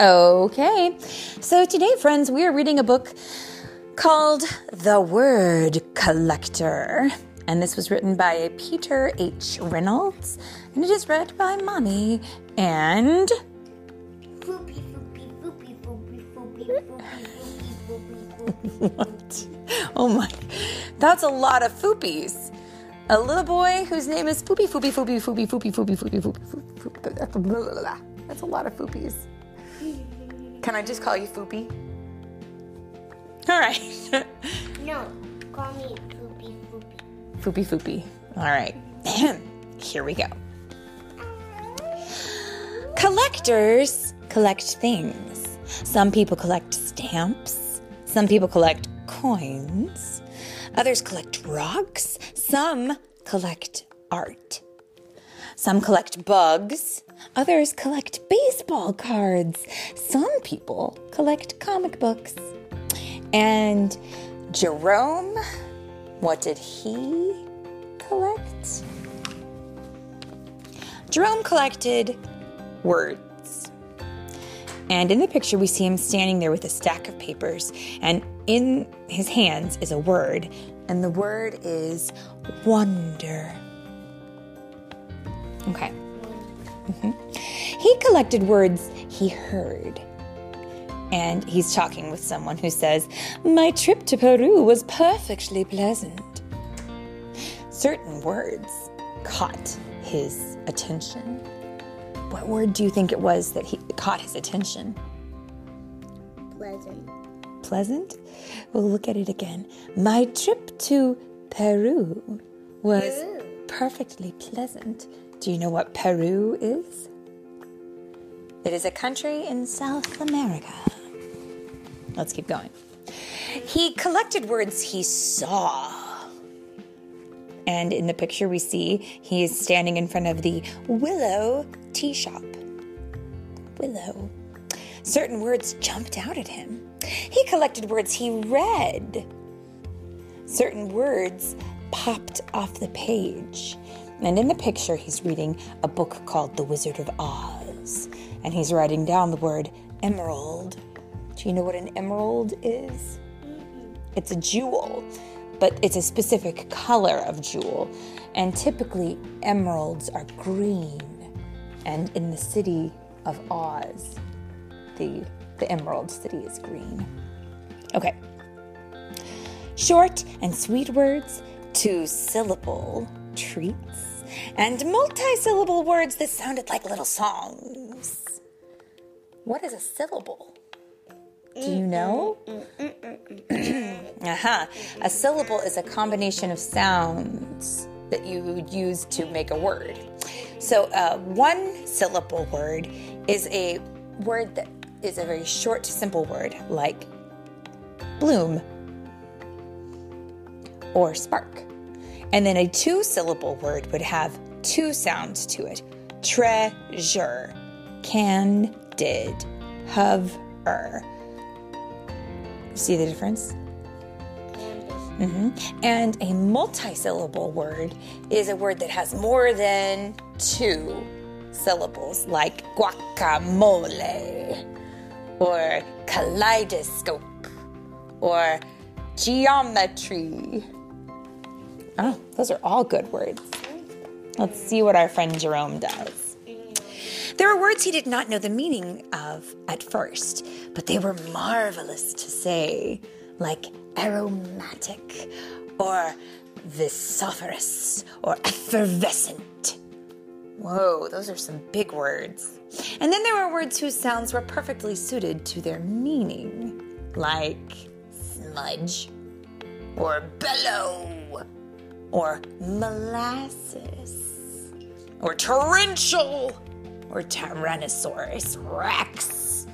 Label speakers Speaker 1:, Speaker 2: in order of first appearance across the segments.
Speaker 1: Okay, so today, friends, we are reading a book called The Word Collector. And this was written by Peter H. Reynolds, and it is read by Mommy and. What? Oh my. That's a lot of foopies. A little boy whose name is Foopy, Foopy, Foopy, Foopy, Foopy, Foopy, Foopy, Foopy, Foopy. That's a lot of foopies. Can I just call you Foopy? All right.
Speaker 2: No, call me Foopy, Foopy.
Speaker 1: Foopy, Foopy. All right. Here we go. Collectors collect things. Some people collect stamps. Some people collect coins. Others collect rocks. Some collect art. Some collect bugs. Others collect baseball cards. Some people collect comic books. And Jerome, what did he collect? Jerome collected words. And in the picture, we see him standing there with a stack of papers, and in his hands is a word, and the word is wonder. Okay. Mhm. He collected words he heard. And he's talking with someone who says, My trip to Peru was perfectly pleasant. Certain words caught his attention. What word do you think it was that he caught his attention?
Speaker 2: Pleasant.
Speaker 1: Pleasant? We'll look at it again. My trip to Peru was
Speaker 2: Peru.
Speaker 1: perfectly pleasant. Do you know what Peru is? It is a country in South America. Let's keep going. He collected words he saw. And in the picture, we see he is standing in front of the Willow Tea Shop. Willow. Certain words jumped out at him. He collected words he read. Certain words popped off the page. And in the picture, he's reading a book called The Wizard of Oz. And he's writing down the word emerald. Do you know what an emerald is? It's a jewel, but it's a specific color of jewel. And typically, emeralds are green. And in the city of Oz, the, the emerald city is green. Okay. Short and sweet words, two syllable treats, and multi syllable words that sounded like little songs. What is a syllable? Do you know? uh-huh. A syllable is a combination of sounds that you would use to make a word. So, uh, one syllable word is a word that is a very short, simple word like bloom or spark. And then a two syllable word would have two sounds to it treasure, candid, hover. See the difference? Mm-hmm. And a multi-syllable word is a word that has more than two syllables, like guacamole, or kaleidoscope, or geometry. Oh, those are all good words. Let's see what our friend Jerome does. There were words he did not know the meaning of at first, but they were marvelous to say, like aromatic, or vociferous, or effervescent. Whoa, those are some big words. And then there were words whose sounds were perfectly suited to their meaning, like smudge, or bellow, or molasses, or torrential, or Tyrannosaurus Rex.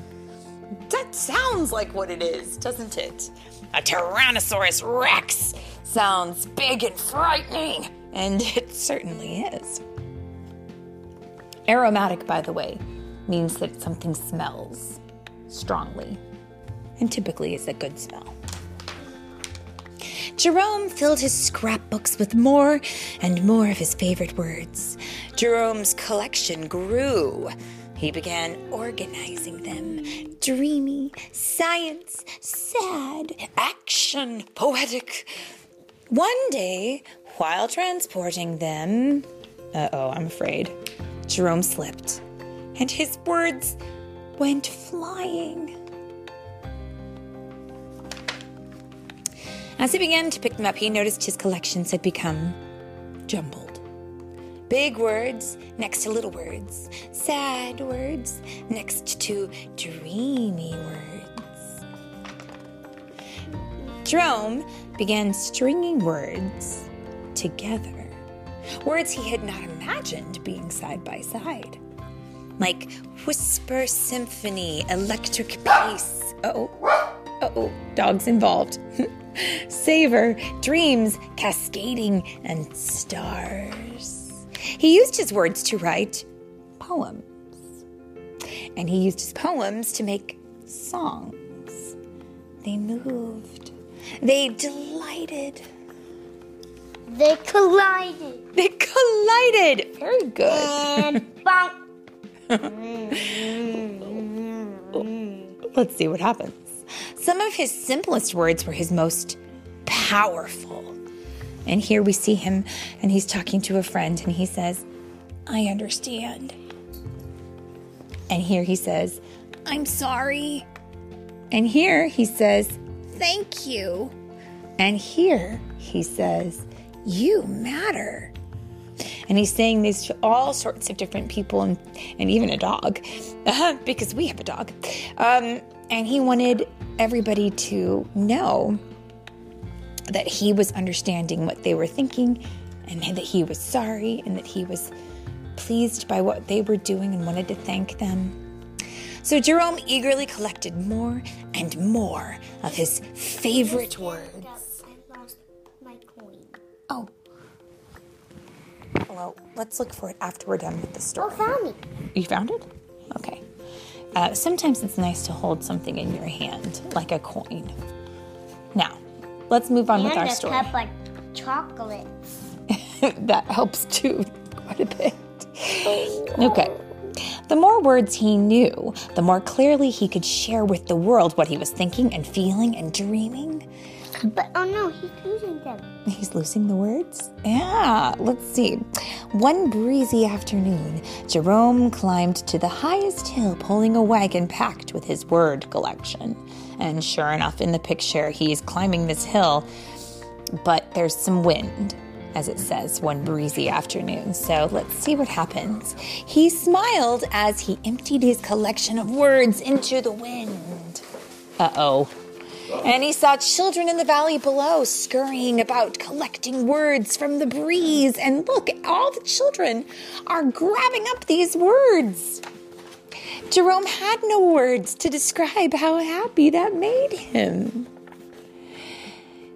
Speaker 1: That sounds like what it is, doesn't it? A Tyrannosaurus Rex sounds big and frightening, and it certainly is. Aromatic, by the way, means that something smells strongly and typically is a good smell. Jerome filled his scrapbooks with more and more of his favorite words. Jerome's collection grew, he began organizing them dreamy, science, sad, action, poetic. One day, while transporting them, uh oh, I'm afraid, Jerome slipped, and his words went flying. As he began to pick them up, he noticed his collections had become jumbled. Big words next to little words, sad words next to dreamy words. Jerome began stringing words together. Words he had not imagined being side by side. Like whisper symphony, electric pace. Oh, oh, dogs involved. Savor, dreams, cascading, and stars. He used his words to write poems. And he used his poems to make songs. They moved. They delighted.
Speaker 2: They collided.
Speaker 1: They collided. Very good.
Speaker 2: And bonk.
Speaker 1: Let's see what happens. Some of his simplest words were his most powerful. And here we see him, and he's talking to a friend, and he says, I understand. And here he says, I'm sorry. And here he says, Thank you. And here he says, You matter. And he's saying this to all sorts of different people and, and even a dog, because we have a dog. Um, and he wanted everybody to know that he was understanding what they were thinking and that he was sorry and that he was pleased by what they were doing and wanted to thank them. So Jerome eagerly collected more and more of his favorite words.
Speaker 2: I lost my coin.
Speaker 1: Oh. Well, let's look for it after we're done with the
Speaker 2: Oh,
Speaker 1: story.
Speaker 2: found it.
Speaker 1: You found it? Okay. Uh, sometimes it's nice to hold something in your hand, like a coin. Now, let's move on with
Speaker 2: and
Speaker 1: our
Speaker 2: a
Speaker 1: story.
Speaker 2: cup of chocolates.
Speaker 1: that helps too, quite a bit. Okay. The more words he knew, the more clearly he could share with the world what he was thinking and feeling and dreaming.
Speaker 2: But oh no, he's losing them.
Speaker 1: He's losing the words? Yeah, let's see. One breezy afternoon, Jerome climbed to the highest hill, pulling a wagon packed with his word collection. And sure enough, in the picture, he's climbing this hill, but there's some wind, as it says, one breezy afternoon. So let's see what happens. He smiled as he emptied his collection of words into the wind. Uh oh. And he saw children in the valley below scurrying about, collecting words from the breeze. And look, all the children are grabbing up these words. Jerome had no words to describe how happy that made him.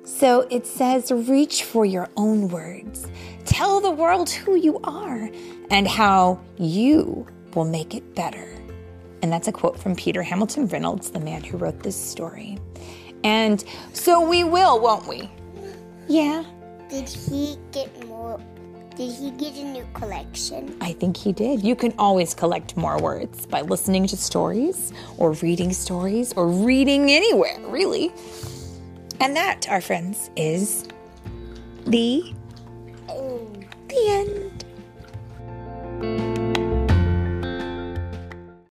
Speaker 1: So it says, reach for your own words. Tell the world who you are and how you will make it better. And that's a quote from Peter Hamilton Reynolds, the man who wrote this story. And so we will, won't we? Yeah,
Speaker 2: Did he get more? Did he get a new collection?
Speaker 1: I think he did. You can always collect more words by listening to stories or reading stories or reading anywhere, really. And that, our friends, is the
Speaker 2: Oh.
Speaker 1: the end.